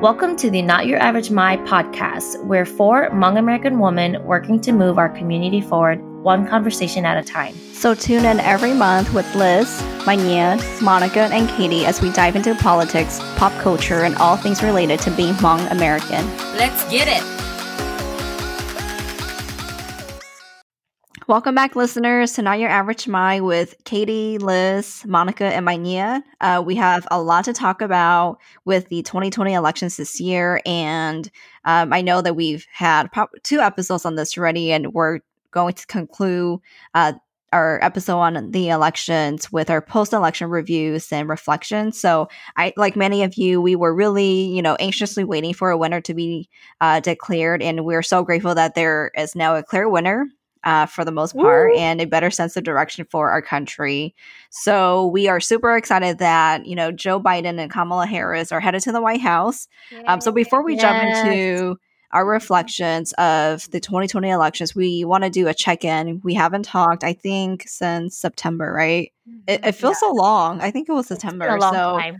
Welcome to the Not Your Average My podcast, where four Hmong American women working to move our community forward one conversation at a time. So tune in every month with Liz, my Manya, Monica, and Katie as we dive into politics, pop culture, and all things related to being Hmong American. Let's get it! Welcome back, listeners, to Not Your Average My with Katie, Liz, Monica, and Manya. Uh, we have a lot to talk about with the 2020 elections this year, and um, I know that we've had two episodes on this already, and we're going to conclude uh, our episode on the elections with our post-election reviews and reflections. So, I like many of you, we were really, you know, anxiously waiting for a winner to be uh, declared, and we're so grateful that there is now a clear winner uh, for the most part, Woo! and a better sense of direction for our country. So we are super excited that you know Joe Biden and Kamala Harris are headed to the White House. Um, so before we yes. jump into our reflections of the 2020 elections, we want to do a check in. We haven't talked, I think, since September, right? It, it feels yeah. so long. I think it was September. so time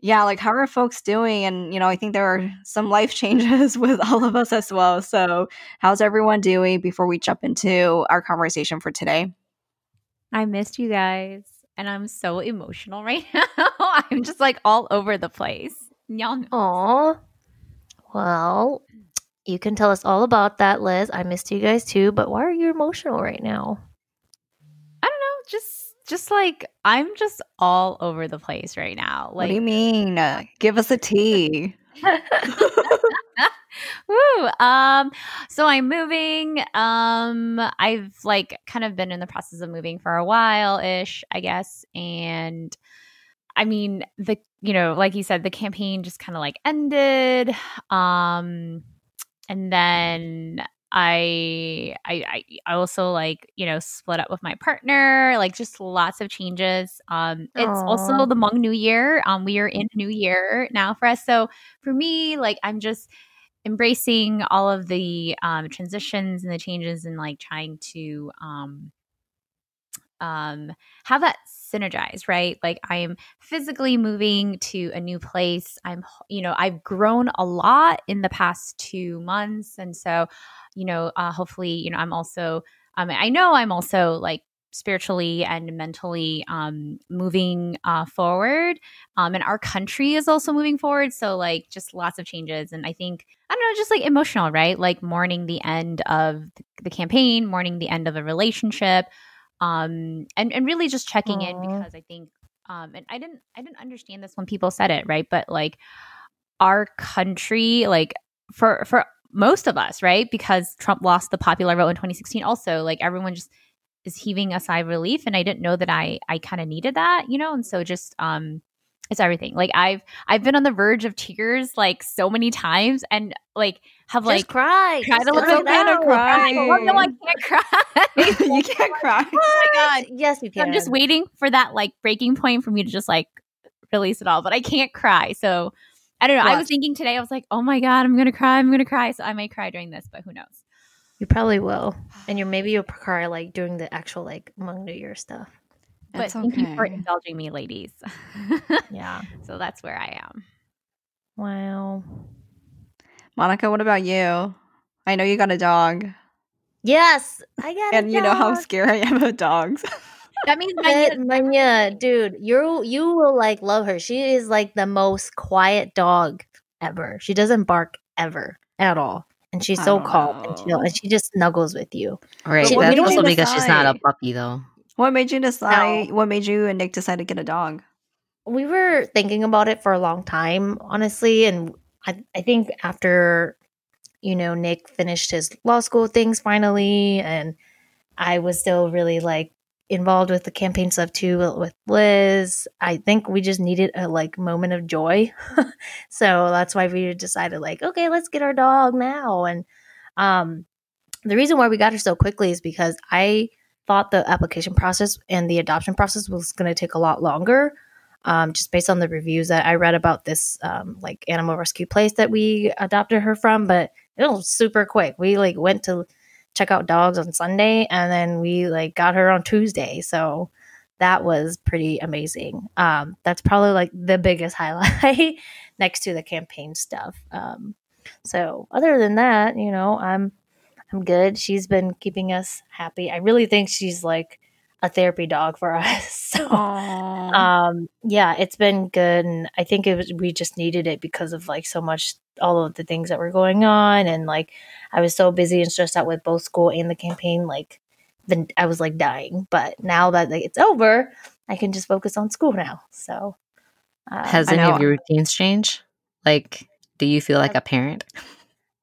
yeah, like how are folks doing? And you know, I think there are some life changes with all of us as well. So, how's everyone doing before we jump into our conversation for today? I missed you guys, and I'm so emotional right now. I'm just like all over the place. Y'all Well, you can tell us all about that, Liz. I missed you guys too, but why are you emotional right now? I don't know, just just like I'm just all over the place right now. Like, what do you mean? Give us a tea. Woo. Um, so I'm moving. Um, I've like kind of been in the process of moving for a while ish, I guess. And I mean, the you know, like you said, the campaign just kind of like ended. Um, and then I, I I also like you know split up with my partner like just lots of changes um it's Aww. also the Hmong New Year um we are in New Year now for us so for me like I'm just embracing all of the um transitions and the changes and like trying to um um have that synergize right like i am physically moving to a new place i'm you know i've grown a lot in the past two months and so you know, uh, hopefully, you know, I'm also, um, I know I'm also like spiritually and mentally um, moving uh, forward. Um, and our country is also moving forward. So, like, just lots of changes. And I think, I don't know, just like emotional, right? Like, mourning the end of the campaign, mourning the end of a relationship. Um, and, and really just checking Aww. in because I think, um, and I didn't, I didn't understand this when people said it, right? But like, our country, like, for, for most of us, right? Because Trump lost the popular vote in 2016 also, like everyone just is heaving a sigh of relief and I didn't know that I I kind of needed that, you know? And so just um it's everything. Like I've I've been on the verge of tears like so many times and like have just like cried. Cried a little bit. of cry. Oh, no, I can't cry. you can't cry. oh my god. Yes, you can. I'm just waiting for that like breaking point for me to just like release it all, but I can't cry. So I don't know. I was thinking today, I was like, oh my God, I'm going to cry. I'm going to cry. So I may cry during this, but who knows? You probably will. And you're maybe you'll cry like during the actual like Hmong New Year stuff. But okay. thank you for indulging me, ladies. yeah. So that's where I am. Wow. Monica, what about you? I know you got a dog. Yes, I got And you know how scared I am of dogs. That means Manya, Manya, dude, you you will like love her. She is like the most quiet dog ever. She doesn't bark ever at all, and she's so calm and chill, and she just snuggles with you. Right, She- that's also because she's not a puppy though. What made you decide? What made you and Nick decide to get a dog? we were thinking about it for a long time, honestly, and I I think after you know Nick finished his law school things finally, and I was still really like involved with the campaign stuff too with Liz. I think we just needed a like moment of joy, so that's why we decided like okay, let's get our dog now. And um, the reason why we got her so quickly is because I thought the application process and the adoption process was going to take a lot longer um, just based on the reviews that I read about this um, like animal rescue place that we adopted her from. But it was super quick. We like went to check out dogs on Sunday, and then we like got her on Tuesday. So that was pretty amazing. Um, that's probably like the biggest highlight next to the campaign stuff. Um, so other than that, you know, I'm I'm good. She's been keeping us happy. I really think she's like a therapy dog for us. So Aww. um yeah, it's been good and I think it was we just needed it because of like so much all of the things that were going on and like I was so busy and stressed out with both school and the campaign like then I was like dying. But now that like, it's over, I can just focus on school now. So uh, Has any of your routines changed? Like, do you feel like a parent?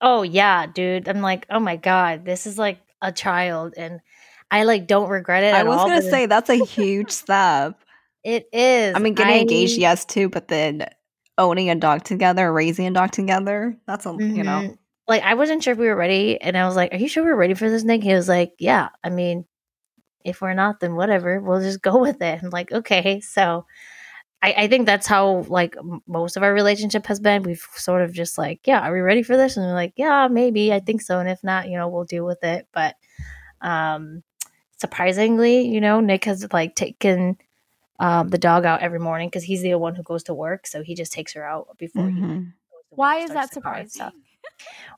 Oh yeah, dude. I'm like, oh my god, this is like a child, and I like don't regret it. I was all, gonna say that's a huge step. it is. I mean, getting engaged, yes, too, but then owning a dog together, raising a dog together, that's a you know. Mhm. Like I wasn't sure if we were ready, and I was like, "Are you sure we're ready for this, Nick?" He was like, "Yeah." I mean, if we're not, then whatever. We'll just go with it. I'm like, okay. So, I, I think that's how like most of our relationship has been. We've sort of just like, yeah, are we ready for this? And we're like, yeah, maybe. I think so. And if not, you know, we'll deal with it. But um surprisingly, you know, Nick has like taken um, the dog out every morning because he's the one who goes to work. So he just takes her out before he Mhm. Why goes is to work, that starts the surprising?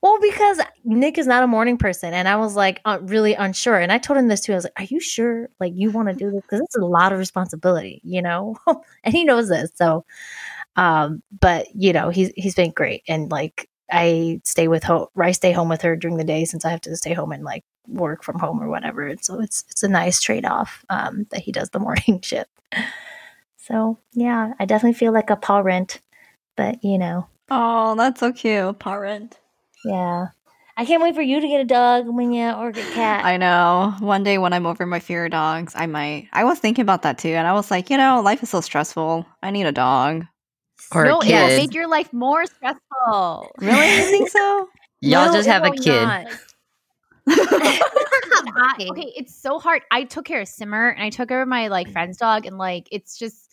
Well, because Nick is not a morning person, and I was like uh, really unsure. And I told him this too. I was like, "Are you sure? Like, you want to do this? Because it's a lot of responsibility, you know." and he knows this. So, um, but you know, he's he's been great, and like I stay with home. I stay home with her during the day since I have to stay home and like work from home or whatever. And so it's it's a nice trade off um, that he does the morning shift. So yeah, I definitely feel like a parent, but you know. Oh, that's so cute, parent. Yeah. I can't wait for you to get a dog when you or get a cat. I know. One day when I'm over my fear of dogs, I might. I was thinking about that too, and I was like, you know, life is so stressful. I need a dog. Or a no, it will make your life more stressful. Really? You think so? Y'all No, just have a kid. okay, it's so hard. I took care of Simmer and I took care of my like mm. friend's dog, and like it's just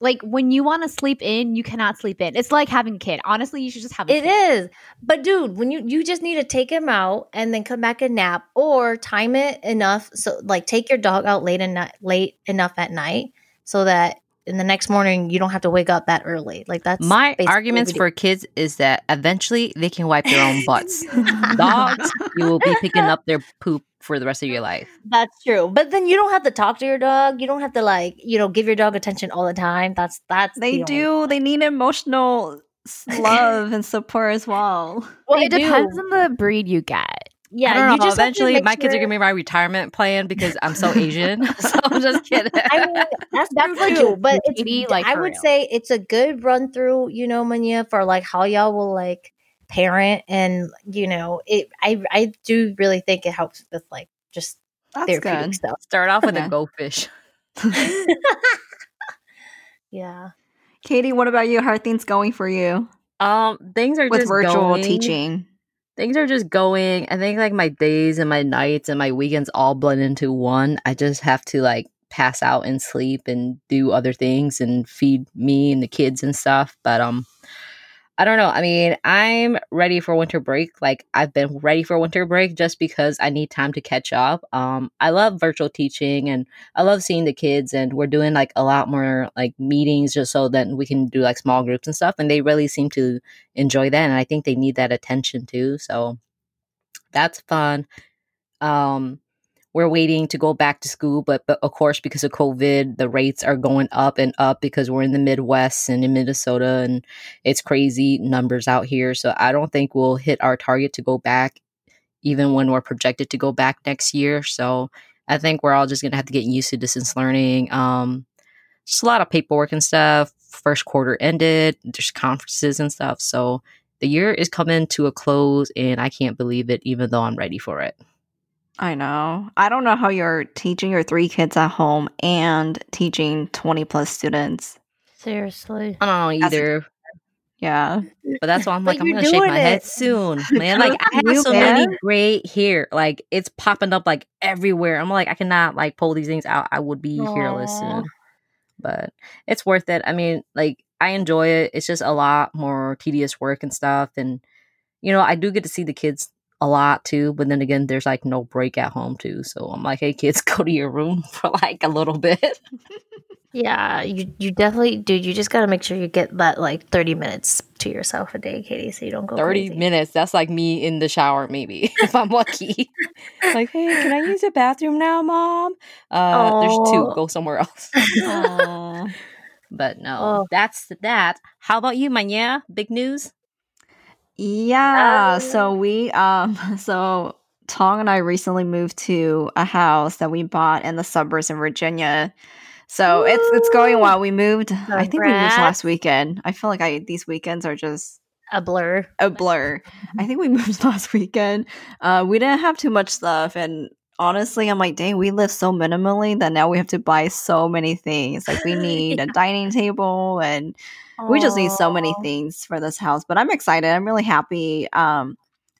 like when you want to sleep in, you cannot sleep in. It's like having a kid. Honestly, you should just have a It kid. is. But dude, when you you just need to take him out and then come back and nap or time it enough so like take your dog out late and late enough at night so that in the next morning you don't have to wake up that early. Like that's My arguments for kids is that eventually they can wipe their own butts. Dogs, you will be picking up their poop for the rest of your life. That's true. But then you don't have to talk to your dog. You don't have to like, you know, give your dog attention all the time. That's that's They the only- do. They need emotional love and support as well. Well, it they depends on the breed you get. Yeah, I don't know. you just eventually, make my kids are gonna be my retirement plan because I'm so Asian. so I'm just kidding. I mean, that's That's true like too, but it's, Katie, like, I would real. say it's a good run through, you know, Manya, for like how y'all will like parent and you know, it. I I do really think it helps with like just That's therapeutic good. stuff. Start off with Yeah. a goldfish. yeah, Katie, what about you? How are things going for you Um, things are with just virtual going. teaching? Things are just going. I think like my days and my nights and my weekends all blend into one. I just have to like pass out and sleep and do other things and feed me and the kids and stuff. But um I don't know. I mean, I'm ready for winter break. Like I've been ready for winter break just because I need time to catch up. Um I love virtual teaching and I love seeing the kids and we're doing like a lot more like meetings just so that we can do like small groups and stuff and they really seem to enjoy that and I think they need that attention too. So that's fun. Um we're waiting to go back to school, but, but of course, because of COVID, the rates are going up and up because we're in the Midwest and in Minnesota, and it's crazy numbers out here. So I don't think we'll hit our target to go back, even when we're projected to go back next year. So I think we're all just gonna have to get used to distance learning. Um, just a lot of paperwork and stuff. First quarter ended. There's conferences and stuff. So the year is coming to a close, and I can't believe it, even though I'm ready for it. I know. I don't know how you're teaching your three kids at home and teaching 20 plus students. seriously. I don't know That's a- either, Yeah. but that's why I'm like, I'm gonna shake my doing head soon, man. Like I You have so can. many great hair, like it's popping up like everywhere. I'm like, I cannot like pull these things out. I would be hairless Aw. soon, but it's worth it. I mean, like I enjoy it. It's just a lot more tedious work and stuff, and you know, I do get to see the kids a lot too. But then again, there's like no break at home too. So I'm like, hey kids, go to your room for like a little bit. Yeah, you you definitely, dude. You just gotta make sure you get that like thirty minutes to yourself a day, Katie, so you don't go 30 crazy. minutes. That's like me in the shower, maybe, if I'm lucky. like, hey, can I use the bathroom now, mom? Uh, there's two. Go somewhere else. But no, Oh. that's that. How about you, Manya? Big news? Yeah. So we um so Tong and I recently moved to a house that we bought in the suburbs in Virginia. So it's it's going well. We moved I think we moved last weekend. I feel like I these weekends are just A blur. a blur. I think we moved last weekend. Uh we didn't have too much stuff and honestly I'm like, dang, we live so minimally that now we have to buy so many things. Like we need a dining table and we just need so many things for this house but i'm excited. I'm really happy. Um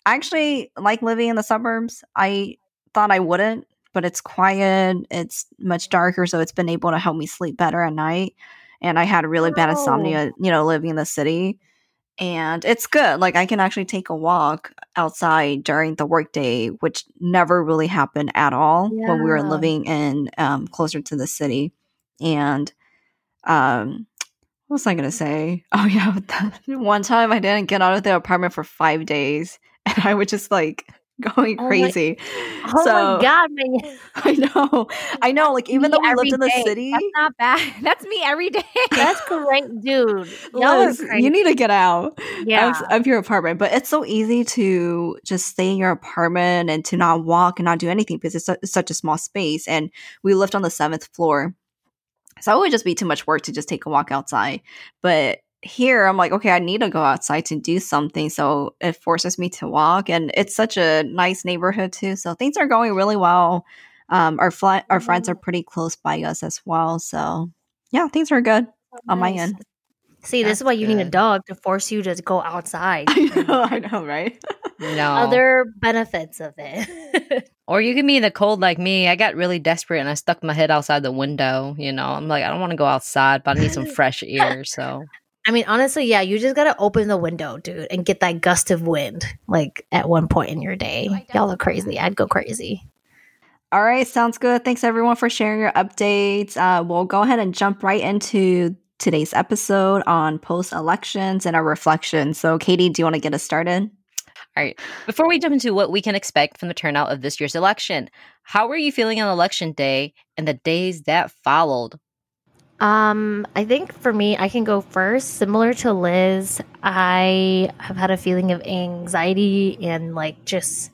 i actually like living in the suburbs. I thought i wouldn't but it's quiet it's much darker so it's been able to help me sleep better at night and i had really bad Oh. insomnia you know living in the city and it's good like i can actually take a walk outside during the workday which never really happened at all when we were living in um, closer to the city and um what was I gonna say? Oh yeah, one time I didn't get out of the apartment for five days, and I was just like going Oh my- crazy. Oh so my god, man! I know, I know. Like even Me though we lived in the day. city, That's not bad. That's me every day. That's great, dude. Liz, crazy. you need to get out yeah. of, of your apartment. But it's so easy to just stay in your apartment and to not walk and not do anything because it's, su- it's such a small space. And we lived on the seventh floor. So it would just be too much work to just take a walk outside. But here, I'm like, okay, I need to go outside to do something. So it forces me to walk. And it's such a nice neighborhood, too. So things are going really well. Um, our, fl- our friends are pretty close by us as well. So yeah, things are good on my end. See, this is why you need a dog to force you to go outside. I know, I know, right? No. Other benefits of it. Or you can be in the cold like me. I got really desperate and I stuck my head outside the window. You know, I'm like, I don't want to go outside, but I need some fresh air. So I mean, honestly, yeah, you just gotta open the window, dude, and get that gust of wind, like at one point in your day. Y'all are crazy. I'd go crazy. All right, sounds good. Thanks everyone for sharing your updates. Uh, we'll go ahead and jump right into today's episode on post elections and our reflections. So, Katie, do you want to get us started? All right. Before we jump into what we can expect from the turnout of this year's election, how were you feeling on election day and the days that followed? Um, I think for me, I can go first. Similar to Liz, I have had a feeling of anxiety and like just,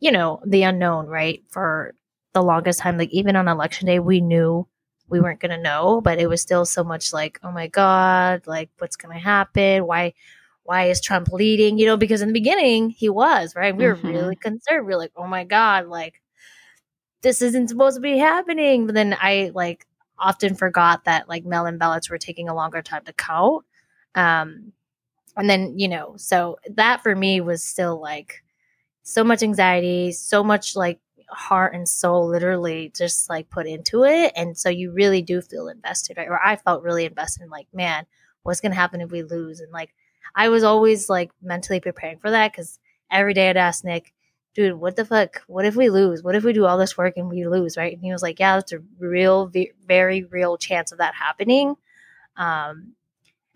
you know, the unknown, right? For the longest time, like even on election day, we knew we weren't going to know, but it was still so much like, oh my God, like what's going to happen? Why? Why is Trump leading? You know, because in the beginning he was, right? We were Mhm. really concerned. We are like, oh my God, like this isn't supposed to be happening. But then I like often forgot that like mail-in ballots were taking a longer time to count. Um, and then you know, so that for me was still like so much anxiety, so much like heart and soul literally just like put into it. And so you really do feel invested, right? Or I felt really invested in like, man, what's gonna happen if we lose? And like I was always like mentally preparing for that because every day I'd ask Nick, dude, what the fuck? What if we lose? What if we do all this work and we lose, right? And he was like, yeah, that's a real, very real chance of that happening. Um,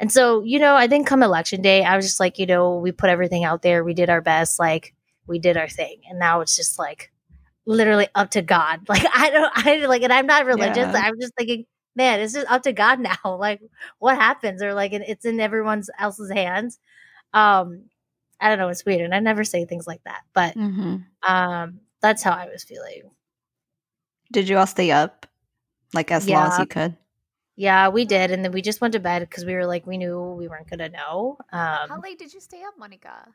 and so, you know, I think come election day, I was just like, you know, we put everything out there, we did our best, like we did our thing, and now it's just like literally up to God. Like I don't, I like, and I'm not religious. Yeah. I'm just thinking, man, it's just up to God now. Like what happens, or like it's in everyone's else's hands. Um, I don't know. It's weird, and I never say things like that, but Mm-hmm. um, that's how I was feeling. Did you all stay up like as long as you could? Yeah, we did, and then we just went to bed because we were like, we knew we weren't gonna know. Um, How late did you stay up, Monica?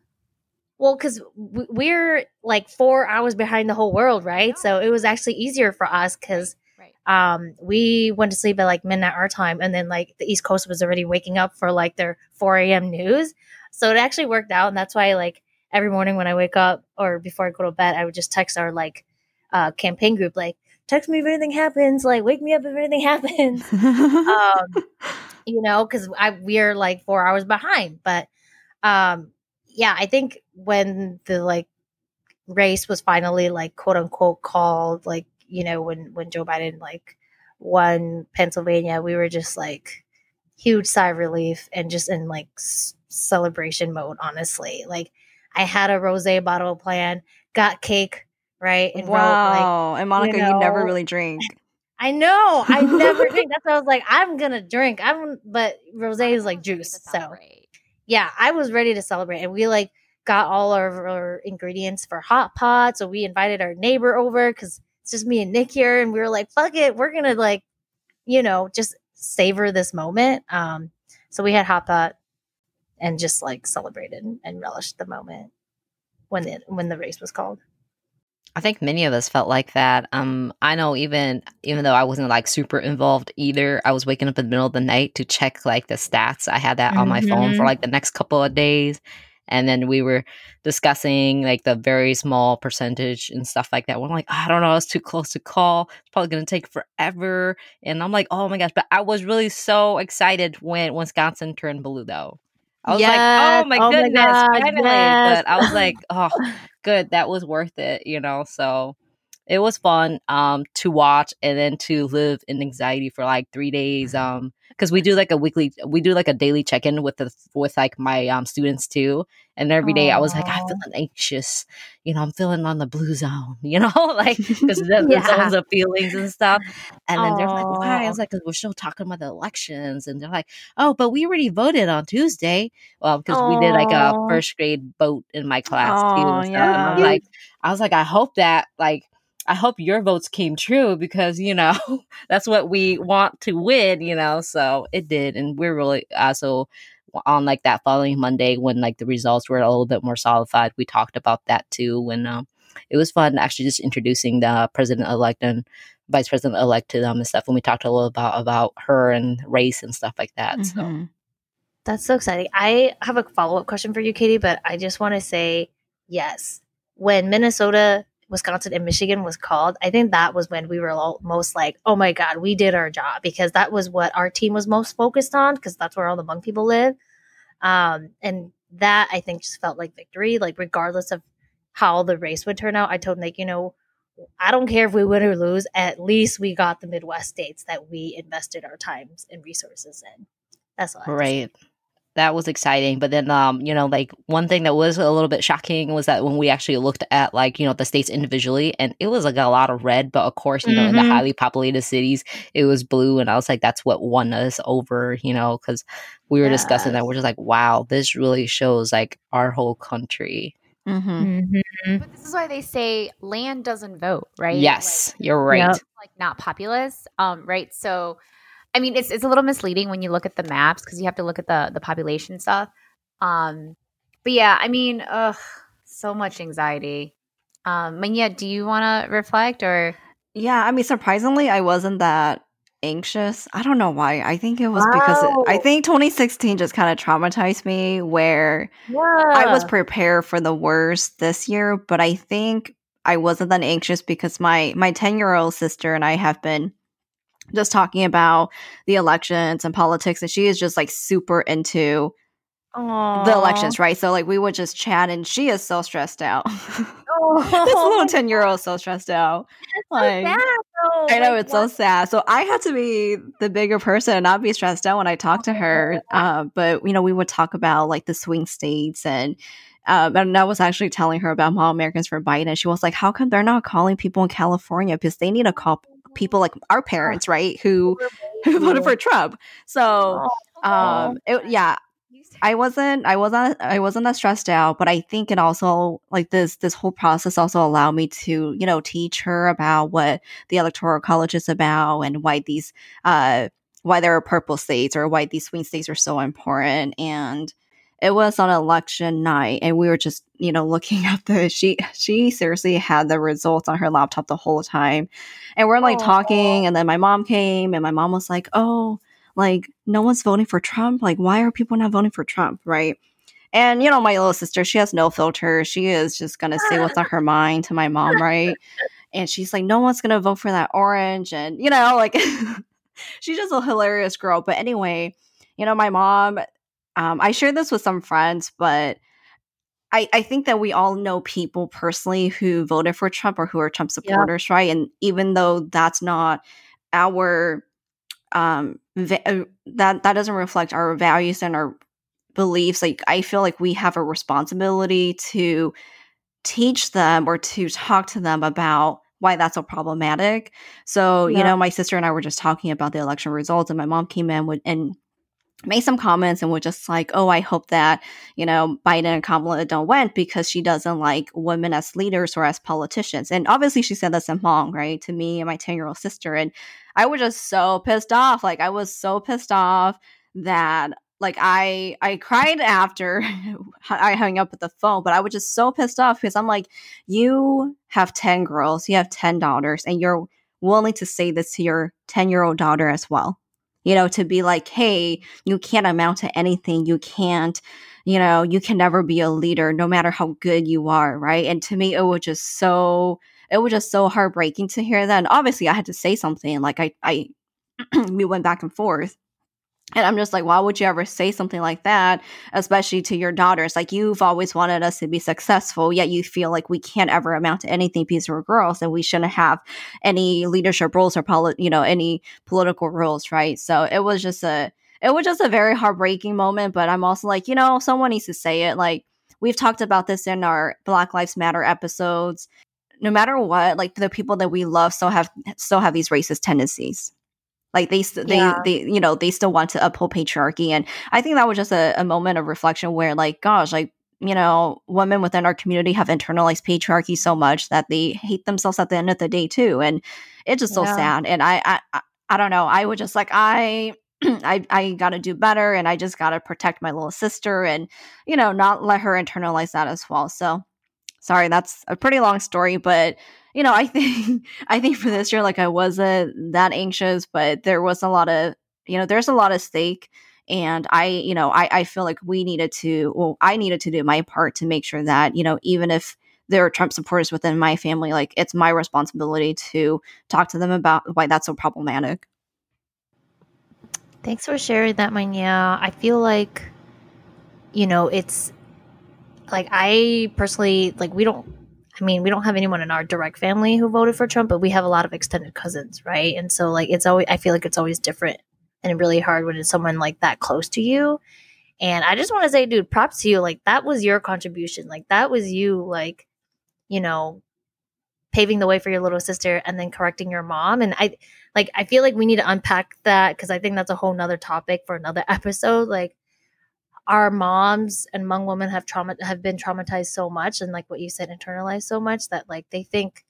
well, because we're like four hours behind the whole world, right? So it was actually easier for us because Right. Um, we went to sleep at like midnight our time, and then like the East Coast was already waking up for like their four a.m. news. So it actually worked out, and that's why like every morning when I wake up or before I go to bed, I would just text our like uh, campaign group like, text me if anything happens, like wake me up if anything happens. um, you know, because I we are like four hours behind. But um, yeah, I think when the like race was finally like quote unquote called, like you know when when Joe Biden like won Pennsylvania, we were just like huge sigh of relief and just in like s- celebration mode. Honestly, like I had a rosé bottle plan, got cake right, and wrote, like wow. and Monica, you, never really drink. I know I never drink. That's why I was like, I'm gonna drink. I'm, but rosé is like juice, so yeah, I was ready to celebrate, and we like got all of our ingredients for hot pot. So we invited our neighbor over because it's just me and Nick here, and we were like, "Fuck it, we're gonna like, you know, just savor this moment." Um, so we had hot pot and just like celebrated and relished the moment when it when the race was called. I think many of us felt like that. Um, I know even even though I wasn't like super involved either, I was waking up in the middle of the night to check like the stats. I had that on my phone for Mhm. like the next couple of days, and then we were discussing like the very small percentage and stuff like that. We're like, I don't know, it's too close to call. It's probably gonna take forever. And I'm like, oh my gosh! But I was really so excited when Wisconsin turned blue, though. I was like, oh my Oh my goodness, God, finally! yes. But I was like, oh, good that was worth it you know so it was fun um to watch and then to live in anxiety for like three days um because we do like a weekly we do like a daily check-in with the with like my um students too and every day i was like i'm feeling anxious you know i'm feeling on the blue zone you know like because the, the zones of feelings and stuff and then they're like why? I was like because we're still talking about the elections and they're like oh but we already voted on tuesday well because we did like a first grade vote in my class too and stuff and i was yeah. like i was like i hope that like i hope your votes came true because you know that's what we want to win you know so it did and we're really uh, so on like that following monday when like the results were a little bit more solidified we talked about that too when um it was fun actually just introducing the president elect and vice president elect to them and stuff and we talked a little about about her and race and stuff like that so Mhm. That's so exciting. I have a follow up question for you, Katie, but I just want to say yes. When Minnesota, Wisconsin, and Michigan was called, I think that was when we were all most like, oh my God, we did our job because that was what our team was most focused on because that's where all the Hmong people live. Um, and that I think just felt like victory, like regardless of how the race would turn out. I told Nick, you know, I don't care if we win or lose, at least we got the Midwest states that we invested our times and resources in. That's all. I have say. Right. That was exciting. But then um, you know, like one thing that was a little bit shocking was that when we actually looked at like, you know, the states individually and it was like a lot of red, but of course, you know, in the Mhm. highly populated cities, it was blue and I was like that's what won us over, you know, cuz we were discussing that we're just like, wow, this really shows like our whole country. Mhm. Mhm. But this is why they say land doesn't vote, right? Yes, Like, you're right. Yep. like not populous um right so i mean it's it's a little misleading when you look at the maps because you have to look at the the population stuff. Um but yeah i mean ugh so much anxiety. Um Manya, do you want to reflect or? Yeah, I mean, surprisingly, I wasn't that anxious. I don't know why. I think it was because it, I think 2016 just kind of traumatized me where I was prepared for the worst this year, but I think I wasn't that anxious because my my 10 year old sister and I have been just talking about the elections and politics, and she is just like super into the elections, right? So like we would just chat, and she is so stressed out. this little 10 year old so stressed out. Like, I know it's so sad. So I had to be the bigger person and not be stressed out when I talked to her. Uh, but you know, we would talk about like the swing states and. Um, and I was actually telling her about Hmong Americans for Biden. And she was like, "How come they're not calling people in California because they need to call people like our parents, right, who who voted for Trump?" So, um, it, yeah, I wasn't I wasn't I wasn't that stressed out, but I think it also like this this whole process also allowed me to, you know, teach her about what the electoral college is about and why these uh why there are purple states or why these swing states are so important. And it was on election night and we were just you know looking at the she she seriously had the results on her laptop the whole time and we're like talking and then my mom came and my mom was like oh like no one's voting for Trump. Like, why are people not voting for Trump? Right. And you know, my little sister, she has no filter. She is just gonna say what's on her mind to my mom, right? And she's like, no one's gonna vote for that orange, and you know, like she's just a hilarious girl. But anyway, you know, my mom, um, I shared this with some friends, but I, I think that we all know people personally who voted for Trump or who are Trump supporters, yeah. right? And even though that's not our um va- uh, that that doesn't reflect our values and our beliefs, like I feel like we have a responsibility to teach them or to talk to them about why that's so problematic. So, yeah. you know, my sister and I were just talking about the election results and my mom came in with, and made some comments and was just like, oh, I hope that, you know, Biden and Kamala don't win because she doesn't like women as leaders or as politicians. And obviously she said this in Hmong, right? To me and my 10 year old sister. And I was just so pissed off. Like I was so pissed off that like I I cried after I hung up with the phone, but I was just so pissed off because I'm like, you have 10 girls, you have 10 daughters, and you're willing to say this to your 10 year old daughter as well you know, to be like, hey, you can't amount to anything. You can't, you know, you can never be a leader no matter how good you are, right? And to me, it was just so, it was just so heartbreaking to hear that. And obviously, I had to say something. Like, I, I, we went back and forth. And I'm just like, why would you ever say something like that, especially to your daughters? Like, you've always wanted us to be successful, yet you feel like we can't ever amount to anything because we're girls and we shouldn't have any leadership roles or, poli- you know, any political roles, right? So it was just a, it was just a very heartbreaking moment. But I'm also like, you know, someone needs to say it. Like, we've talked about this in our Black Lives Matter episodes. No matter what, like the people that we love still have still have these racist tendencies like they, they, yeah. they, you know, they still want to uphold patriarchy. And I think that was just a, a moment of reflection where, like, gosh, like, you know, women within our community have internalized patriarchy so much that they hate themselves at the end of the day too. And it's just so yeah. sad. And I, I, I don't know. I would just like I I I got to do better and I just got to protect my little sister and you know not let her internalize that as well. So sorry, that's a pretty long story, but you know, I think I think for this year, like I wasn't that anxious, but there was a lot of you know, there's a lot of stake. And I, you know, I, I feel like we needed to, well, I needed to do my part to make sure that, you know, even if there are Trump supporters within my family, like it's my responsibility to talk to them about why that's so problematic. Thanks for sharing that, Manya. I feel like, you know, it's like I personally, like, we don't I mean, we don't have anyone in our direct family who voted for Trump, but we have a lot of extended cousins, right? And so, like, it's always, I feel like it's always different and really hard when it's someone like that close to you. And I just want to say, dude, props to you. Like, that was your contribution. Like, that was you, like, you know, paving the way for your little sister and then correcting your mom. And I, like, I feel like we need to unpack that because I think that's a whole nother topic for another episode. Like, our moms and Hmong women have trauma have been traumatized so much and like what you said internalized so much that like they think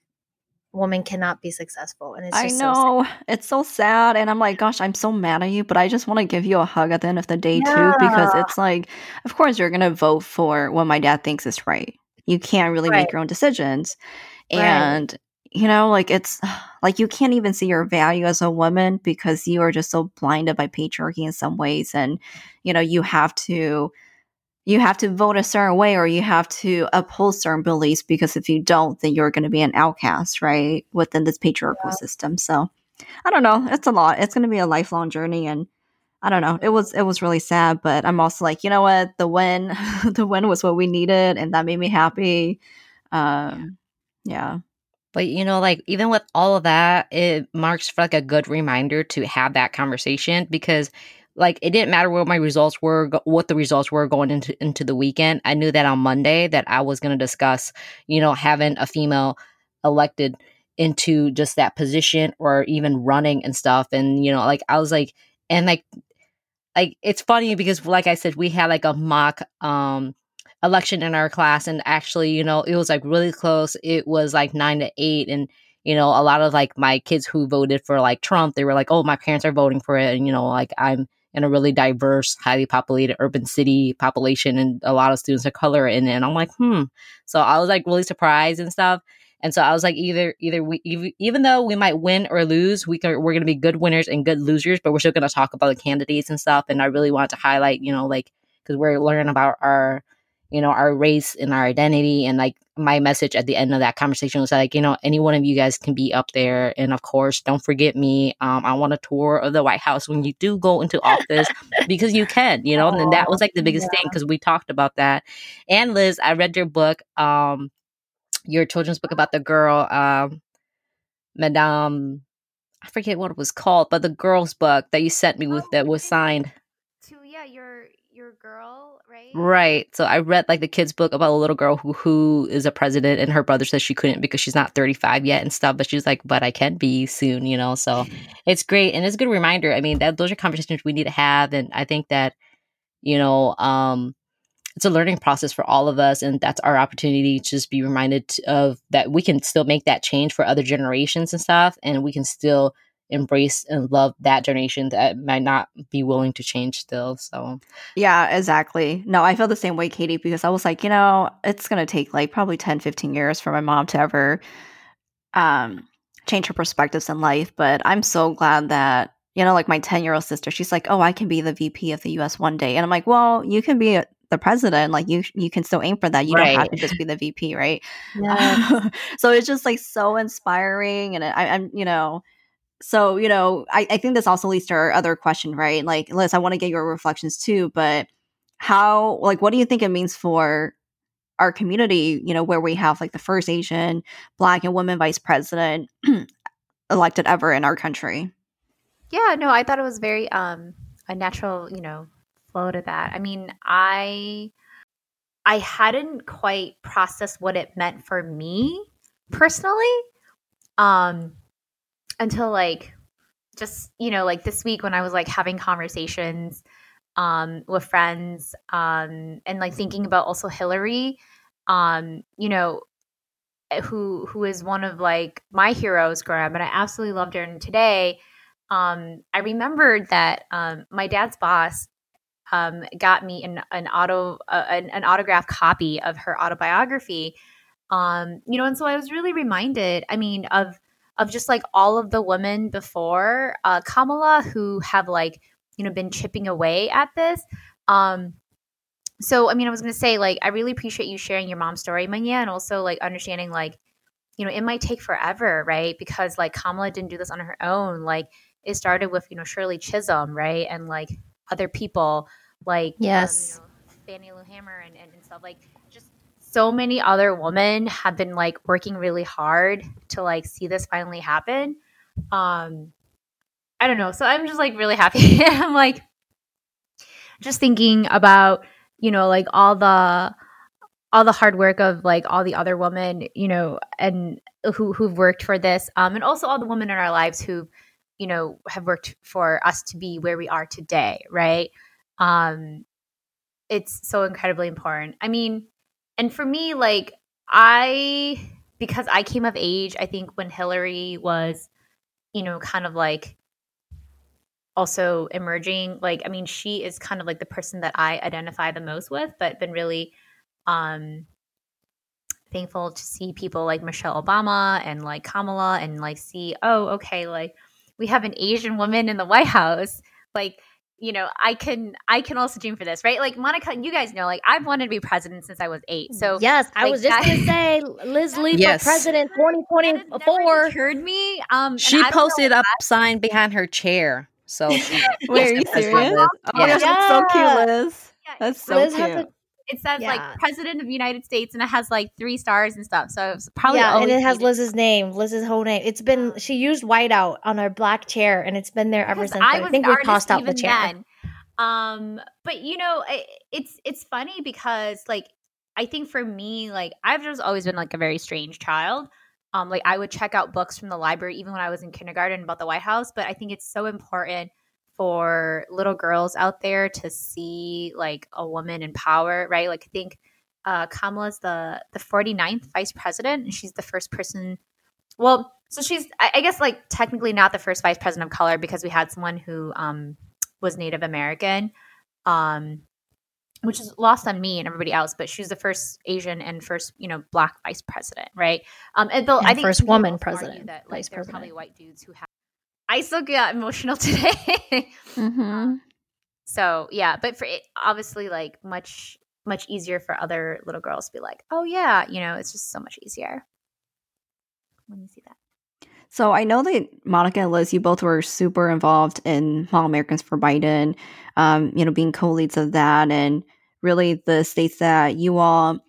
women cannot be successful and it's I know so it's so sad and I'm like gosh I'm so mad at you but I just want to give you a hug at the end of the day yeah. too because it's like of course you're going to vote for what my dad thinks is right you can't really right. make your own decisions and right you know like it's like you can't even see your value as a woman because you are just so blinded by patriarchy in some ways. And you know you have to you have to vote a certain way or you have to uphold certain beliefs because if you don't then you're going to be an outcast right within this patriarchal yeah. system. So i don't know. It's a lot. It's going to be a lifelong journey and i don't know. It was it was really sad but i'm also like you know what? The win the win was what we needed and that made me happy. Um yeah but you know, like even with all of that, it marks for like a good reminder to have that conversation because like it didn't matter what my results were what the results were going into into the weekend. I knew that on monday that i was going to discuss you know having a female elected into just that position or even running and stuff. And you know like i was like and like like it's funny because like i said we had like a mock um election in our class and actually you know it was like really close. It was like nine to eight and you know a lot of like my kids who voted for like trump they were like oh my parents are voting for it and you know like i'm in a really diverse highly populated urban city population and a lot of students of color in it and i'm like hmm. So i was like really surprised and stuff and so i was like either either we even though we might win or lose we can we're going to be good winners and good losers but we're still going to talk about the candidates and stuff and i really wanted to highlight you know like because we're learning about our you know, our race and our identity. And like my message at the end of that conversation was like, you know, any one of you guys can be up there. And of course, don't forget me. Um, I want a tour of the White House when you do go into office because you can, you know, and that was like the biggest yeah. thing because we talked about that. And Liz, I read your book, um, your children's book about the girl, um, Madame, I forget what it was called, but the girl's book that you sent me with oh, that was signed. To yeah, your your girl, right? Right. So I read like the kids' book about a little girl who who is a president, and her brother says she couldn't because she's not 35 yet and stuff. But she's like, but I can be soon, you know. So it's great, and it's a good reminder. I mean, that those are conversations we need to have, and I think that you know, um, it's a learning process for all of us, and that's our opportunity to just be reminded of that we can still make that change for other generations and stuff, and we can still embrace and love that generation that might not be willing to change still. So, yeah, exactly. No, I feel the same way, Katie, because I was like, you know, it's going to take like probably 10, 15 years for my mom to ever um, change her perspectives in life. But I'm so glad that, you know, like my 10 year old sister, she's like, oh, I can be the VP of the US one day. And I'm like, well, you can be the president like you you can still aim for that you right. don't have to just be the vp right yeah. so it's just like so inspiring and I, i'm you know so you know I, I think this also leads to our other question right? Like liz i want to get your reflections too but how like what do you think it means for our community you know where we have like the first asian black and woman vice president elected ever in our country? Yeah no i thought it was very um a natural you know flow to that. I mean i i hadn't quite processed what it meant for me personally um until like just you know like this week when i was like having conversations um with friends um and like thinking about also hillary um you know eh, who who is one of like my heroes growing up and i absolutely loved her and today um i remembered that um my dad's boss um got me an an auto uh, an, an autographed copy of her autobiography um you know and so i was really reminded i mean of of just like all of the women before uh, Kamala who have like you know been chipping away at this. Um, so I mean, I was gonna say like I really appreciate you sharing your mom's story, Manya, and also like understanding like you know it might take forever, right? Because like Kamala didn't do this on her own. Like it started with you know Shirley Chisholm, right, and like other people like yes, um, you know, Fannie Lou Hamer and, and, and stuff like so many other women have been like working really hard to like see this finally happen. Um I don't know. So I'm just like really happy. I'm like just thinking about, you know, like all the all the hard work of like all the other women, you know, and who who've worked for this. Um and also all the women in our lives who, you know, have worked for us to be where we are today, right? Um it's so incredibly important. I mean, and for me, like, I, because I came of age, I think when Hillary was, you know, kind of like also emerging, like, I mean, she is kind of like the person that I identify the most with, but been really, um, thankful to see people like Michelle Obama and like Kamala and like see, oh, okay, like we have an Asian woman in the White House. Like, you know, I can I can also dream for this, right? Like Monica, you guys know, like I've wanted to be president since I was eight. So yes, I was just that, gonna say Liz Lee yes. for president twenty twenty four. Heard me. Um, she posted up sign behind her chair. So she, wait, are you serious? Oh my gosh, that's so cute, Liz. Yeah, that's so Liz cute it says yeah. like president of the United States and it has like three stars and stuff. So it's probably yeah, and it has Liz's name, Liz's whole name. It's been she used whiteout on her black chair, and it's been there ever since. I, I think we tossed out the chair. Then. Um, but you know, it, it's it's funny because like I think for me, like I've just always been like a very strange child. Um, like I would check out books from the library even when I was in kindergarten about the White House. But I think it's so important for little girls out there to see like a woman in power, right? Like I think uh, Kamala's the the 49th vice president, and she's the first person. Well, so she's I, I, guess like technically not the first vice president of color because we had someone who um, was Native American, um, which is lost on me and everybody else. But she's the first Asian and first you know black vice president, right? Um, and, the, and I think first woman president, that like, vice president. Probably white dudes who have I still get emotional today. mm-hmm. So yeah, but for it, obviously, like much much easier for other little girls to be like, oh yeah, you know, it's just so much easier when you see that. So I know that Monica and Liz, you both were super involved in Hmong Americans for Biden, um, you know, being co-leads of that, and really the states that you all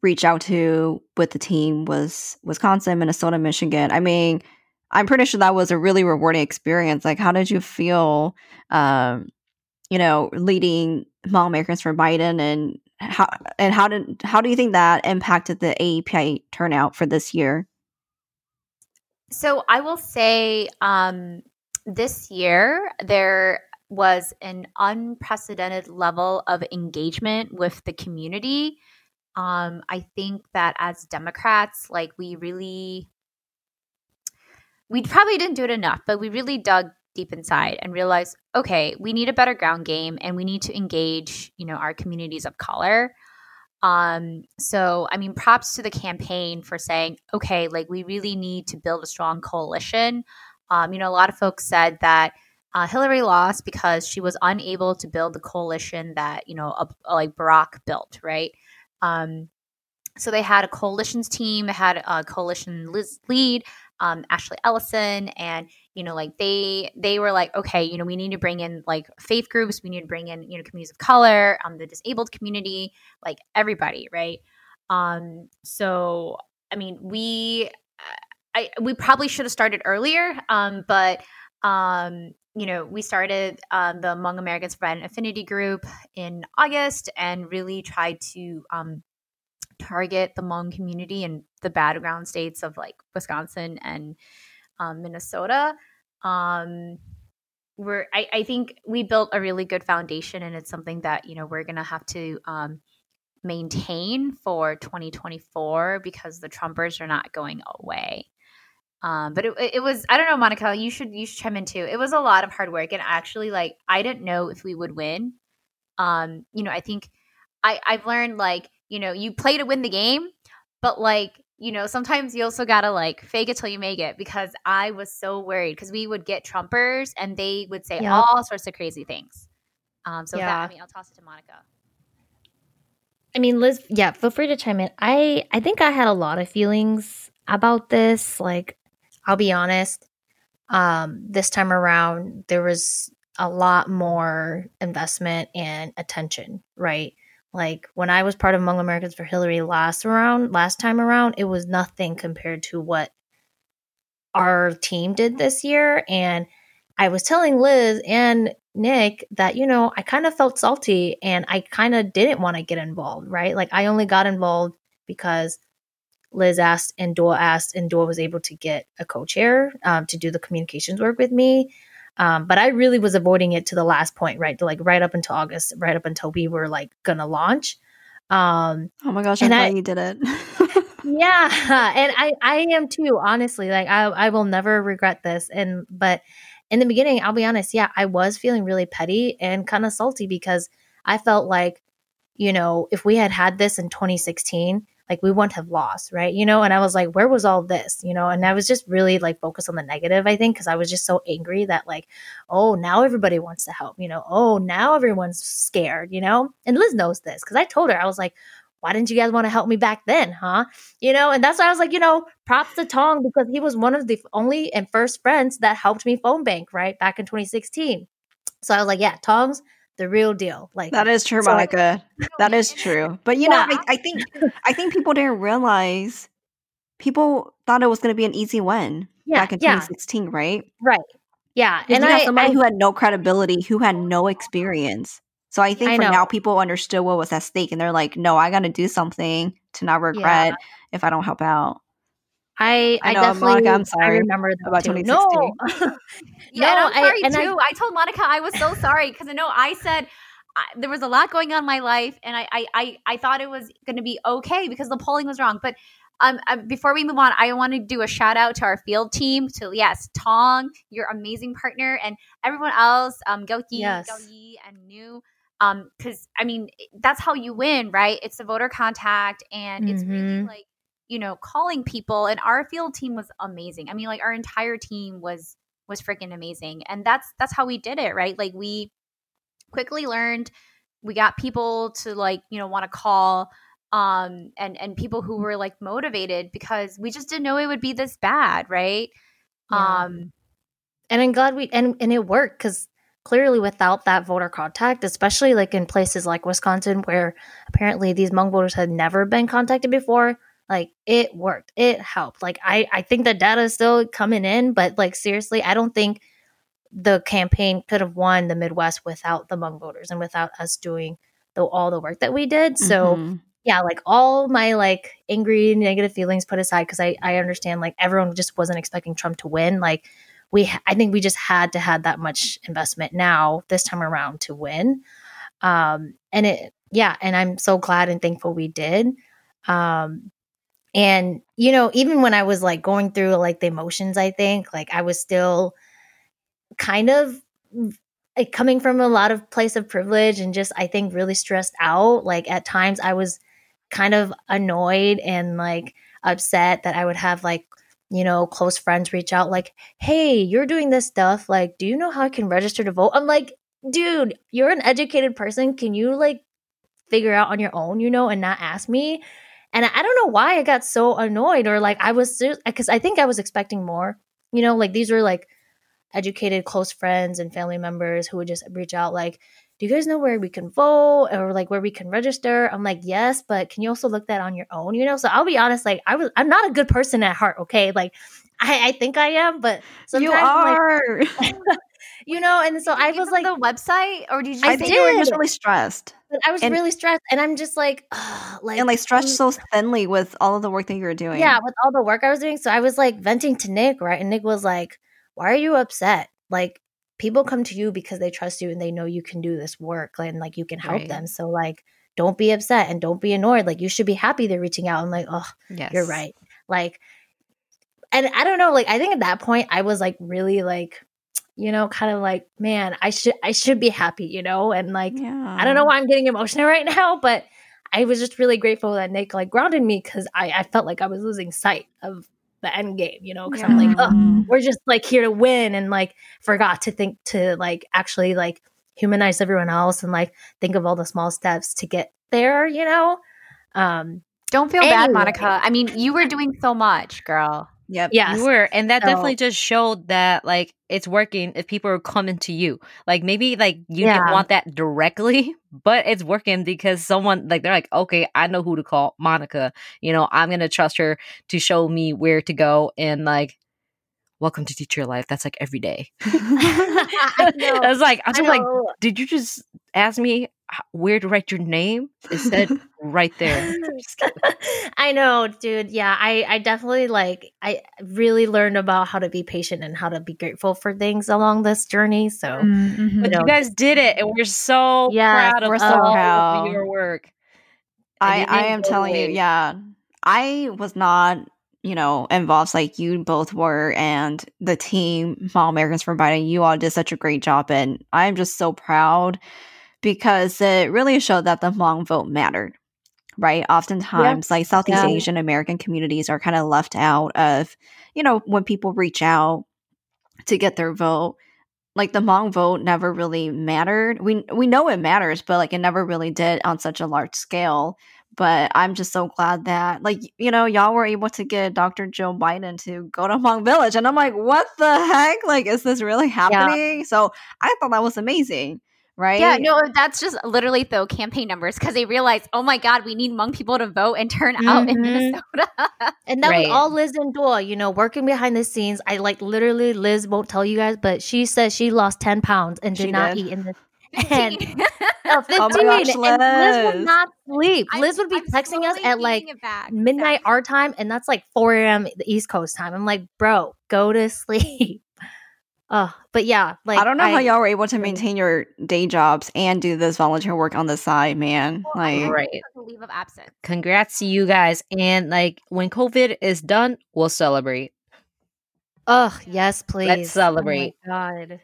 reached out to with the team was Wisconsin, Minnesota, Michigan. I mean, I'm pretty sure that was a really rewarding experience. Like, how did you feel, um, you know, leading Americans for Biden, and how and how did how do you think that impacted the AAPI turnout for this year? So I will say um, this year there was an unprecedented level of engagement with the community. Um, I think that as Democrats, like we really, we probably didn't do it enough, but we really dug deep inside and realized, okay, we need a better ground game and we need to engage, you know, our communities of color. Um, so, I mean, props to the campaign for saying, okay, like we really need to build a strong coalition. Um, you know, a lot of folks said that uh, Hillary lost because she was unable to build the coalition that, you know, a, a, like Barack built, right? Um, so they had a coalitions team, had a coalition lead, um, Ashley Allison, and you know, like they they were like, okay, you know, we need to bring in like faith groups, we need to bring in you know communities of color, um, the disabled community, like everybody, right? Um, so I mean, we I we probably should have started earlier, um, but um, you know, we started um, the Hmong Americans for an Affinity Group in August and really tried to um, target the Hmong community in the battleground states of like Wisconsin and um, Minnesota. Um, we're I, I, think we built a really good foundation, and it's something that you know we're gonna have to um, maintain for 2024 because the Trumpers are not going away. Um, but it, it was I don't know, Monica. You should you should chime in too. It was a lot of hard work, and actually, like I didn't know if we would win. Um, you know, I think I I've learned like you know you play to win the game, but like you know, sometimes you also gotta like fake it till you make it because I was so worried because we would get Trumpers and they would say yep. all sorts of crazy things. Um, so yeah. that, I mean, I'll toss it to Monica. I mean, Liz, yeah, feel free to chime in. I I think I had a lot of feelings about this. Like, I'll be honest. Um, this time around, there was a lot more investment and attention, right? Like when I was part of Hmong Americans for Hillary last round, last time around, it was nothing compared to what our team did this year. And I was telling Liz and Nick that, you know, I kind of felt salty and I kind of didn't want to get involved, right? Like I only got involved because Liz asked and Dora asked, and Dora was able to get a co chair um, to do the communications work with me. Um, but I really was avoiding it to the last point, right? Like right up until August, right up until we were like gonna launch. Um, oh my gosh, I'm glad I, you did it. yeah, and I I am too. Honestly, like I I will never regret this. And but in the beginning, I'll be honest, yeah, I was feeling really petty and kind of salty because I felt like, you know, if we had had this in 2016 like we wouldn't have lost, right? You know, and I was like, where was all this? You know, and I was just really like focused on the negative, I think, because I was just so angry that like, oh, now everybody wants to help, you know, oh, now everyone's scared, you know? And Liz knows this because I told her, I was like, why didn't you guys want to help me back then, huh? You know, and that's why I was like, you know, props to Tong because he was one of the only and first friends that helped me phone bank, right? Back in 2016. So I was like, yeah, Tongs, the real deal. Like that is true, so Monica. that is true. But you yeah. know, I, I, think I think people didn't realize people thought it was going to be an easy win yeah, back in yeah. 2016, right? Right. Yeah, and I, somebody I, who had no credibility, who had no experience. So I think I for know. now, people understood what was at stake, and they're like, "No, I got to do something to not regret yeah. if I don't help out." I I, I know, definitely Monica, I'm sorry I remember that about too. 2016. No, yeah, no, I'm sorry I, too. I, I, told Monica I was so sorry because I know I said I, there was a lot going on in my life, and I I I, I thought it was going to be okay because the polling was wrong. But um, uh, before we move on, I want to do a shout out to our field team. To yes, Tong, your amazing partner, and everyone else, um, Goki, yes. Yi, and New. Um, because I mean that's how you win, right? It's the voter contact, and mm-hmm. it's really mm-hmm. like you know, calling people and our field team was amazing. I mean, like our entire team was was freaking amazing. And that's that's how we did it, right? Like we quickly learned we got people to like you know want to call um and and people who were like motivated because we just didn't know it would be this bad right Yeah. um and I'm glad we and and it worked because clearly without that voter contact, especially like in places like Wisconsin where apparently these Hmong voters had never been contacted before, like it worked. It helped. Like I I think the data is still coming in, but like seriously, I don't think the campaign could have won the Midwest without the Hmong voters and without us doing the, all the work that we did. So Mhm. yeah, like all my like angry negative feelings put aside because I I understand like everyone just wasn't expecting Trump to win. Like we, I think we just had to have that much investment now this time around to win. Um, and it, yeah, and I'm so glad and thankful we did. Um, and you know, even when I was like going through like the emotions, I think like I was still kind of like coming from a lot of place of privilege and just I think really stressed out. Like at times I was kind of annoyed and like upset that I would have like you know close friends reach out like, "Hey, you're doing this stuff. Like, do you know how I can register to vote?" I'm like, "Dude, you're an educated person. Can you like figure out on your own, you know, and not ask me?" And I I don't know why I got so annoyed or like I was because I think I was expecting more. You know, like these were like educated close friends and family members who would just reach out like do you guys know where we can vote or like where we can register i'm like yes but can you also look that on your own you know so i'll be honest like i was i'm not a good person at heart okay like i, I think i am but sometimes You like, are. you know and so i Give was like the website or did you I I think you were did. just really stressed but i was and- really stressed and i'm just like like and like stretched mm, so thinly with all of the work that you were doing. Yeah, with all the work I was doing. So I was like venting to Nick, right? And Nick was like, Why are you upset? Like, people come to you because they trust you and they know you can do this work and like you can help Right. them. So, like, don't be upset and don't be annoyed. Like, you should be happy they're reaching out. I'm like, Oh, Yes. you're right. Like, and I don't know, like, I think at that point I was like really like, you know, kind of like, man, I should I should be happy, you know? And like yeah. I don't know why I'm getting emotional right now, but I was just really grateful that Nick like grounded me because I, I felt like I was losing sight of the end game, you know, because I'm like, oh, we're just like here to win and like forgot to think to like actually like humanize everyone else and like think of all the small steps to get there, you know? Um, don't feel bad monica i mean you were doing so much girl Yep. yes. You were, and that So- definitely just showed that like it's working if people are coming to you. Like maybe like you Yeah. didn't want that directly, but it's working because someone like they're like, okay, I know who to call, Monica. You know, I'm gonna trust her to show me where to go, and like, welcome to Teach Your Life. That's like every day. I. I was like, I I was like, did you just ask me where to write your name? It said right there. I know, dude. Yeah, I, I definitely like I really learned about how to be patient and how to be grateful for things along this journey. So Mm-hmm. But know, you guys did it, and we're so Yes, proud of we're so proud. of your work. I, I am telling you, yeah. I was not, you know, involves like you both were, and the team, Hmong Americans for Biden, you all did such a great job. And I'm just so proud because it really showed that the Hmong vote mattered, right? Oftentimes, like Southeast Yeah. Asian American communities are kind of left out of, you know, when people reach out to get their vote. Like the Hmong vote never really mattered. We we know it matters, but like it never really did on such a large scale but I'm just so glad that like you know y'all were able to get Dr. Joe Biden to go to Hmong Village and I'm like what the heck like is this really happening so I thought that was amazing right Yeah, no, that's just literally though campaign numbers because they realized, oh my god, we need Hmong people to vote and turn out in Mhm. Minnesota. And that Right. was all Liz and Dua, you know, working behind the scenes. I like literally, Liz won't tell you guys, but she says she lost 10 pounds and did She not did. eat in this. And, oh, 15. Oh gosh, and Liz would not sleep. I'm- Liz would be I'm texting us at like gaining it back. midnight our time, and that's like 4 a.m. the East Coast time. I'm like, bro, go to sleep. Oh, but yeah, like I don't know how y'all were able to maintain your day jobs and do this volunteer work on the side man like Right. A leave of absence. Congrats to you guys. And like when COVID is done, we'll celebrate. Oh, yes, please. Let's celebrate. Oh my God.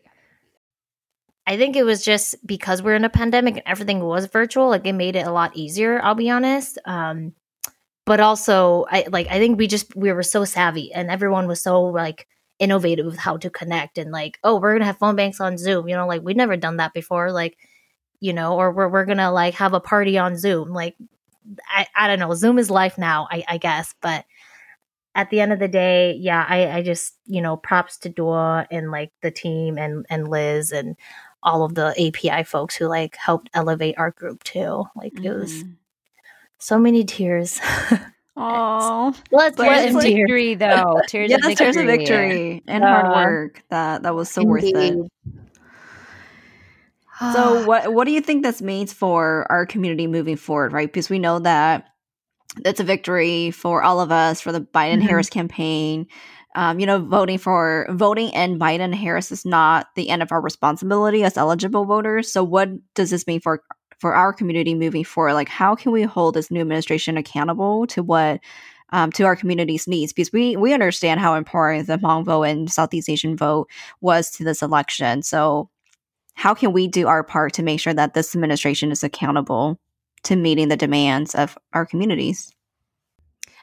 I think it was just because we're in a pandemic and everything was virtual, like it made it a lot easier, I'll be honest. Um but also I like I think we just we were so savvy and everyone was so like innovative with how to connect and like, oh, we're gonna have phone banks on Zoom, you know, like we'd never done that before. Like you know, or we're, we're gonna like have a party on Zoom. Like, I, I don't know. Zoom is life now, I, I guess. But at the end of the day, yeah, I, I just, you know, props to Dua and like the team and, and Liz and all of the API folks who like helped elevate our group too. Like mm-hmm. it was mm-hmm. so many tears. Oh, let's let like, victory though. Tears yes, of victory. tears of victory and uh, hard work. That that was so indeed. worth it. so what what do you think this means for our community moving forward, right? Because we know that it's a victory for all of us for the Biden Harris mm-hmm. campaign. Um, you know, voting for voting in Biden Harris is not the end of our responsibility as eligible voters. So, what does this mean for for our community moving forward? Like, how can we hold this new administration accountable to what um, to our community's needs? Because we we understand how important the Hmong vote and Southeast Asian vote was to this election. So, how can we do our part to make sure that this administration is accountable to meeting the demands of our communities?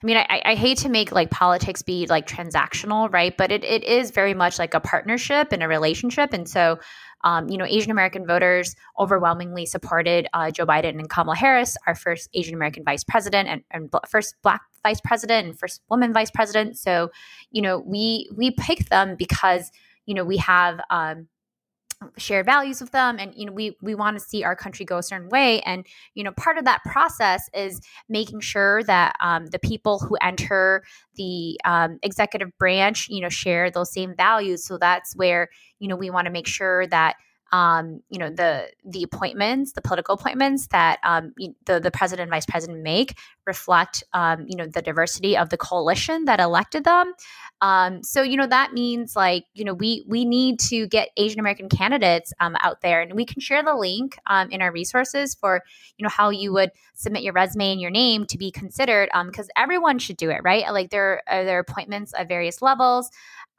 I mean, I, I, hate to make like politics be like transactional, right? But it, it is very much like a partnership and a relationship. And so um, you know, Asian American voters overwhelmingly supported uh, Joe Biden and Kamala Harris, our first Asian American vice president and, and first Black vice president and first woman vice president. So, you know, we we picked them because you know we have um, shared values with them and you know we we want to see our country go a certain way. And you know part of that process is making sure that um, the people who enter the um, executive branch you know share those same values. So that's where you know we want to make sure that um, you know the the appointments, the political appointments that um, the the president and vice president make reflect um, you know the diversity of the coalition that elected them. Um, so you know that means like you know we we need to get Asian American candidates um, out there, and we can share the link um, in our resources for you know how you would submit your resume and your name to be considered because everyone should do it, right? Like there are there are appointments at various levels.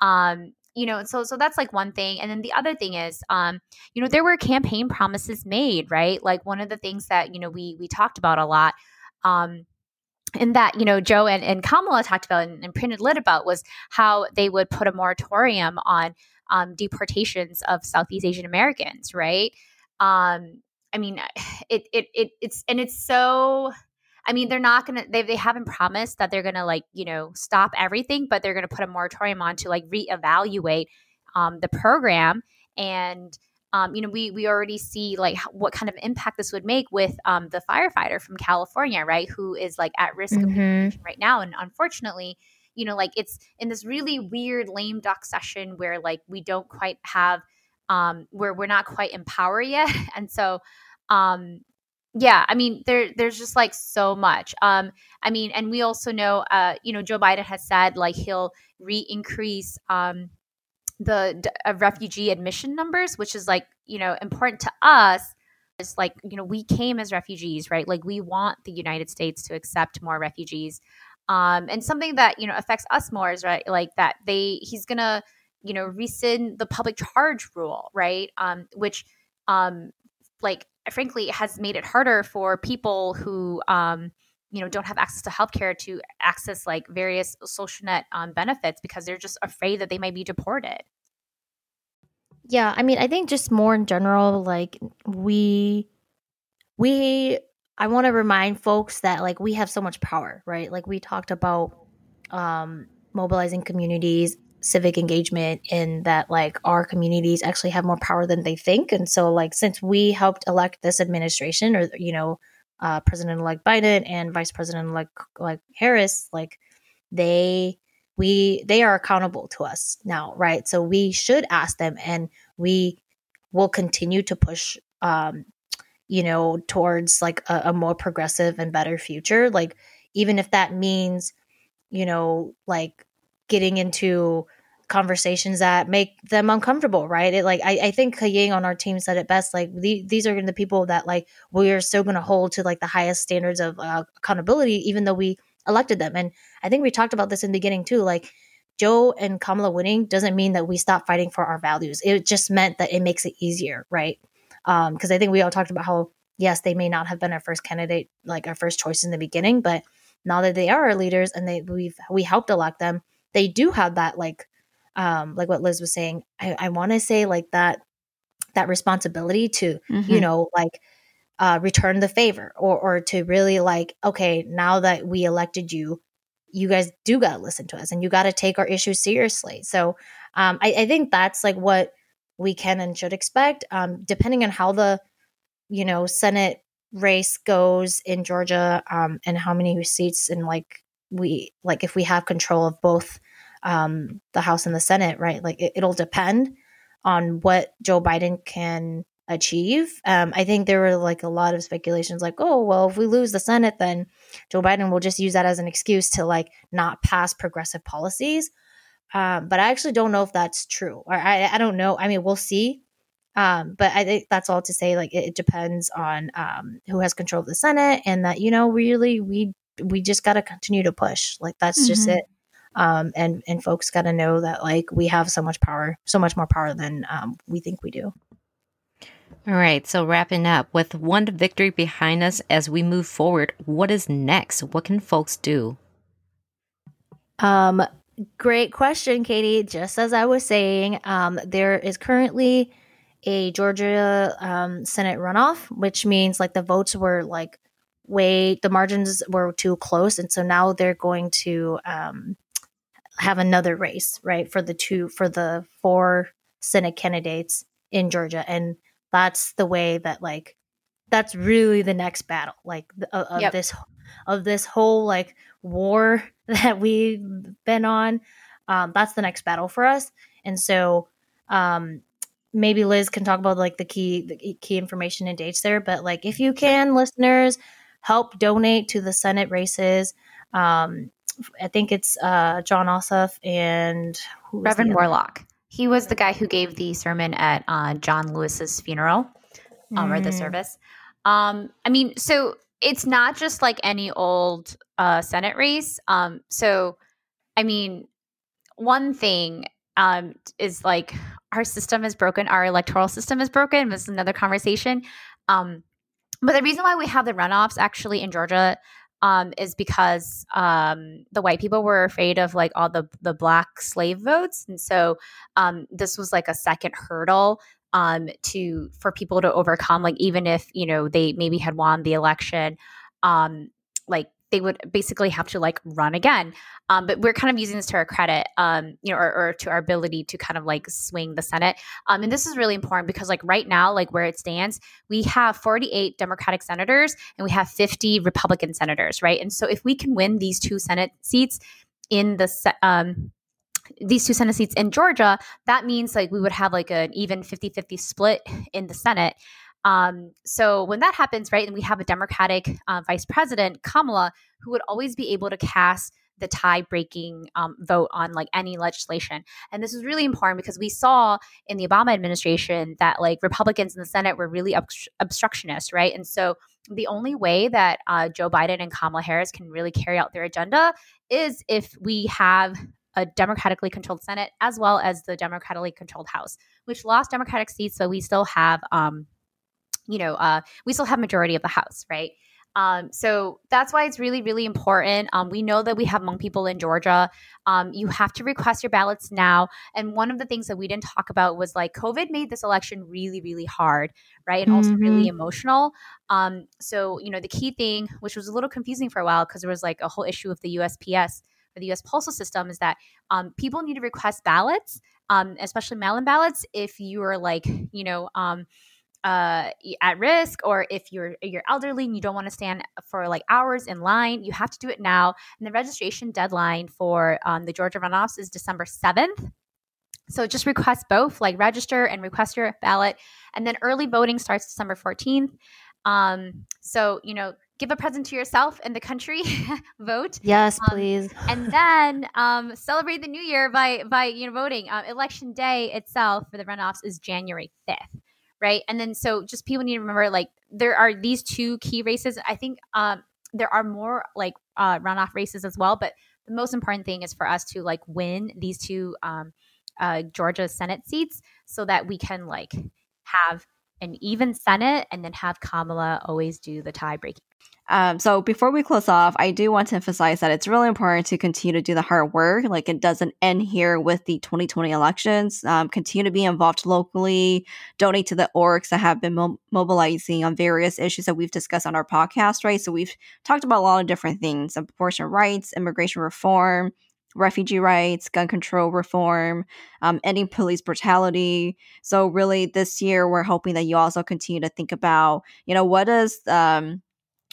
Um, you know so so that's like one thing and then the other thing is um you know there were campaign promises made right? Like one of the things that you know we we talked about a lot um and that you know joe and, and kamala talked about and, and printed lit about was how they would put a moratorium on um, deportations of southeast asian americans right? Um i mean it, it it it's and it's so I mean, they're not gonna they they haven't promised that they're gonna like you know stop everything, but they're gonna put a moratorium on to like reevaluate um, the program and. Um, you know, we we already see like what kind of impact this would make with um, the firefighter from California, right? Who is like at risk mm-hmm. of right now, and unfortunately, you know, like it's in this really weird lame duck session where like we don't quite have, um, where we're not quite in power yet, and so, um, yeah i mean there there's just like so much um i mean and we also know uh you know joe biden has said like he'll re-increase um the uh, refugee admission numbers which is like you know important to us. Is like you know we came as refugees right? Like we want the united states to accept more refugees um and something that you know affects us more is right like that they he's gonna you know rescind the public charge rule right? Um which um like frankly has made it harder for people who um, you know don't have access to healthcare to access like various social net um, benefits because they're just afraid that they might be deported. Yeah i mean i think just more in general like we we i want to remind folks that like we have so much power right? Like we talked about um mobilizing communities civic engagement in that like our communities actually have more power than they think. And so like since we helped elect this administration or you know uh, president-elect biden and vice president-elect like harris like they we they are accountable to us now right? So we should ask them and we will continue to push um you know towards like a, a more progressive and better future. Like even if that means you know like getting into conversations that make them uncomfortable, right? It like I, I think Kaying on our team said it best. Like the, these are the people that like we are still going to hold to like the highest standards of uh, accountability, even though we elected them. And I think we talked about this in the beginning too. Like Joe and Kamala winning doesn't mean that we stop fighting for our values. It just meant that it makes it easier, right? Because um, I think we all talked about how yes, they may not have been our first candidate, like our first choice in the beginning, but now that they are our leaders and they we've we helped elect them, they do have that like um like what Liz was saying. I, I want to say like that that responsibility to Mhm. you know like uh, return the favor or or to really like okay now that we elected you you guys do got to listen to us and you got to take our issues seriously so um, I, I think that's like what we can and should expect um, depending on how the you know senate race goes in georgia um, and how many seats and like we like if we have control of both um, the house and the senate right like it, it'll depend on what joe biden can achieve. Um, i think there were like a lot of speculations like oh well if we lose the senate then joe biden will just use that as an excuse to like not pass progressive policies. Um, but i actually don't know if that's true. Or i, I don't know. I mean we'll see. Um, but I think that's all to say. Like it, it depends on um, who has control of the Senate, and that you know really we we just got to continue to push. Like that's just Mhm. it. Um, and and folks got to know that like we have so much power, so much more power than um, we think we do. All right, so wrapping up with one victory behind us as we move forward, what is next? What can folks do? Um, great question, Katie. Just as I was saying, um, there is currently a Georgia um, Senate runoff, which means like the votes were like way the margins were too close, and so now they're going to um, have another race, right, for the two for the four Senate candidates in Georgia, and that's the way that like that's really the next battle, like of, of Yep. this of this whole like war that we've been on. Um, that's the next battle for us, and so um, maybe Liz can talk about like the key the key information and dates there. But like if you can, listeners, help donate to the Senate races. Um, I think it's uh, Jon Ossoff and who Reverend Warnock. He was the guy who gave the sermon at uh, John Lewis's funeral um, or the Mm. service. Um, I mean, so it's not just like any old uh, Senate race. Um, so, I mean, one thing um, is like our system is broken, our electoral system is broken. This is another conversation. Um, but the reason why we have the runoffs actually in Georgia um, is because um, the white people were afraid of like all the the black slave votes, and so um, this was like a second hurdle um, to for people to overcome. Like even if you know they maybe had won the election, um, like they would basically have to like run again. Um, but we're kind of using this to our credit, um, you know, or, or to our ability to kind of like swing the Senate. Um, and this is really important because like right now, like where it stands, we have 48 Democratic senators and we have 50 Republican senators, right? And so if we can win these two Senate seats in the um, these two Senate seats in Georgia, that means like we would have like an even 50 50 split in the Senate. Um, so when that happens, right, and we have a Democratic uh, vice president, Kamala, who would always be able to cast the tie breaking um, vote on like any legislation. And this is really important because we saw in the Obama administration that like Republicans in the Senate were really obstru- obstructionist, right? And so the only way that uh, Joe Biden and Kamala Harris can really carry out their agenda is if we have a democratically controlled Senate as well as the democratically controlled House, which lost Democratic seats, but we still have, um, you know, uh, we still have majority of the House, right? Um, so that's why it's really, really important. Um, we know that we have Hmong people in Georgia. Um, you have to request your ballots now. And one of the things that we didn't talk about was like COVID made this election really, really hard, right? And also really emotional. Um, so, you know, the key thing, which was a little confusing for a while because there was like a whole issue with the USPS or the US postal system, is that um, people need to request ballots, um, especially mail in ballots, if you are like, you know, um, uh, at risk or if you're you're elderly and you don't want to stand for like hours in line you have to do it now. And the registration deadline for um, the georgia runoffs is december 7th so just request both like register and request your ballot and then early voting starts december 14th um, so you know give a present to yourself and the country vote. Yes, Um, please. and then um, celebrate the new year by by you know voting. Um, election day itself for the runoffs is January fifth, right? And then so just people need to remember like there are these two key races. I think um, there are more like uh, runoff races as well, but the most important thing is for us to like win these two um, uh, Georgia Senate seats so that we can like have an even Senate and then have Kamala always do the tie breaking Um, so before we close off, I do want to emphasize that it's really important to continue to do the hard work. Like it doesn't end here with the 2020 elections. Um, continue to be involved locally, donate to the orgs that have been mo- mobilizing on various issues that we've discussed on our podcast, right? So we've talked about a lot of different things: abortion rights, immigration reform, refugee rights, gun control reform, um, ending police brutality. So really, this year we're hoping that you also continue to think about, you know, what does um,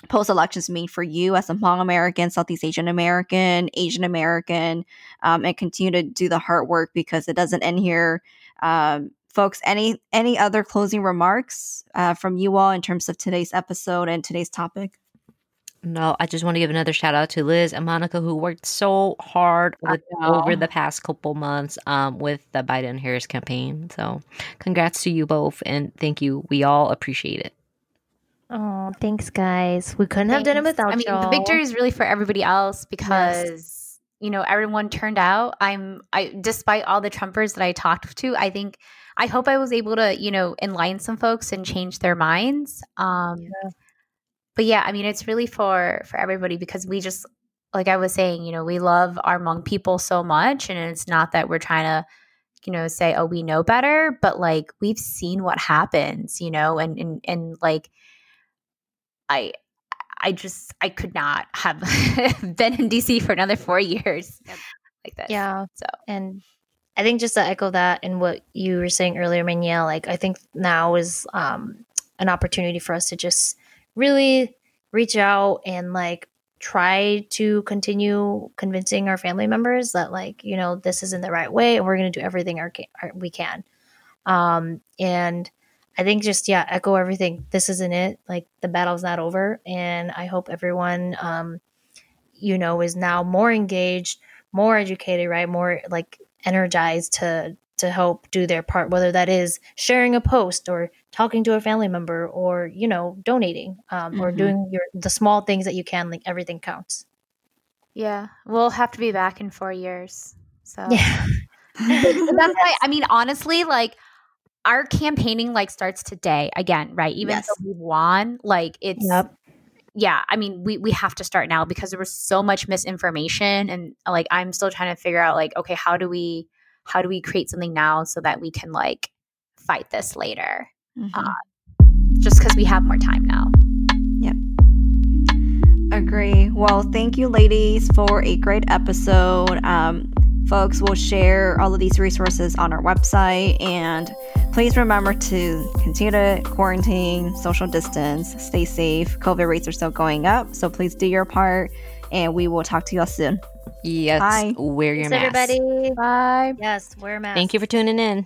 post elections mean for you as a Hmong American, Southeast Asian American, Asian American, um, and continue to do the hard work because it doesn't end here. Um, folks, any any other closing remarks uh, from you all in terms of today's episode and today's topic? No, I just want to give another shout out to Liz and Monica who worked so hard with, over the past couple months um, with the Biden Harris campaign. So, congrats to you both and thank you. We all appreciate it. Oh, thanks, guys. We couldn't have done it Thanks. without I mean, y'all. the victory is really for everybody else because you know everyone turned out. I'm I despite all the Trumpers that I talked to, I think I hope I was able to you know enlighten some folks and change their minds. Um, But yeah, I mean, it's really for for everybody because we just like I was saying, you know, we love our Hmong people so much, and it's not that we're trying to you know say oh we know better but like we've seen what happens you know and and, and like i i just i could not have been in dc for another four years like this Yeah. so And I think just to echo that and what you were saying earlier, Manuel, like I think now is um, an opportunity for us to just really reach out and like try to continue convincing our family members that like you know this isn't the right way and we're going to do everything our, our, we can um and i think just yeah echo everything. This isn't it. Like the battle's not over. And i hope everyone um you know is now more engaged more educated right? More like energized to to help do their part whether that is sharing a post or talking to a family member or you know donating um, or Mhm. doing your the small things that you can like everything counts. Yeah. We'll have to be back in four years. So. Yeah. That's why i mean honestly like our campaigning like starts today again right even Yes. though we won like it's Yep. yeah i mean we we have to start now because there was so much misinformation and like i'm still trying to figure out like okay how do we how do we create something now so that we can like fight this later Mhm. Uh, just because we have more time now Yep. Agree. Well, thank you, ladies, for a great episode. Um, folks, we'll share all of these resources on our website. And please remember to continue to quarantine, social distance, stay safe. COVID rates are still going up. So please do your part. And we will talk to you all soon. Yes, Bye. wear your Thanks, mask. everybody bye yes wear a mask Thank you for tuning in.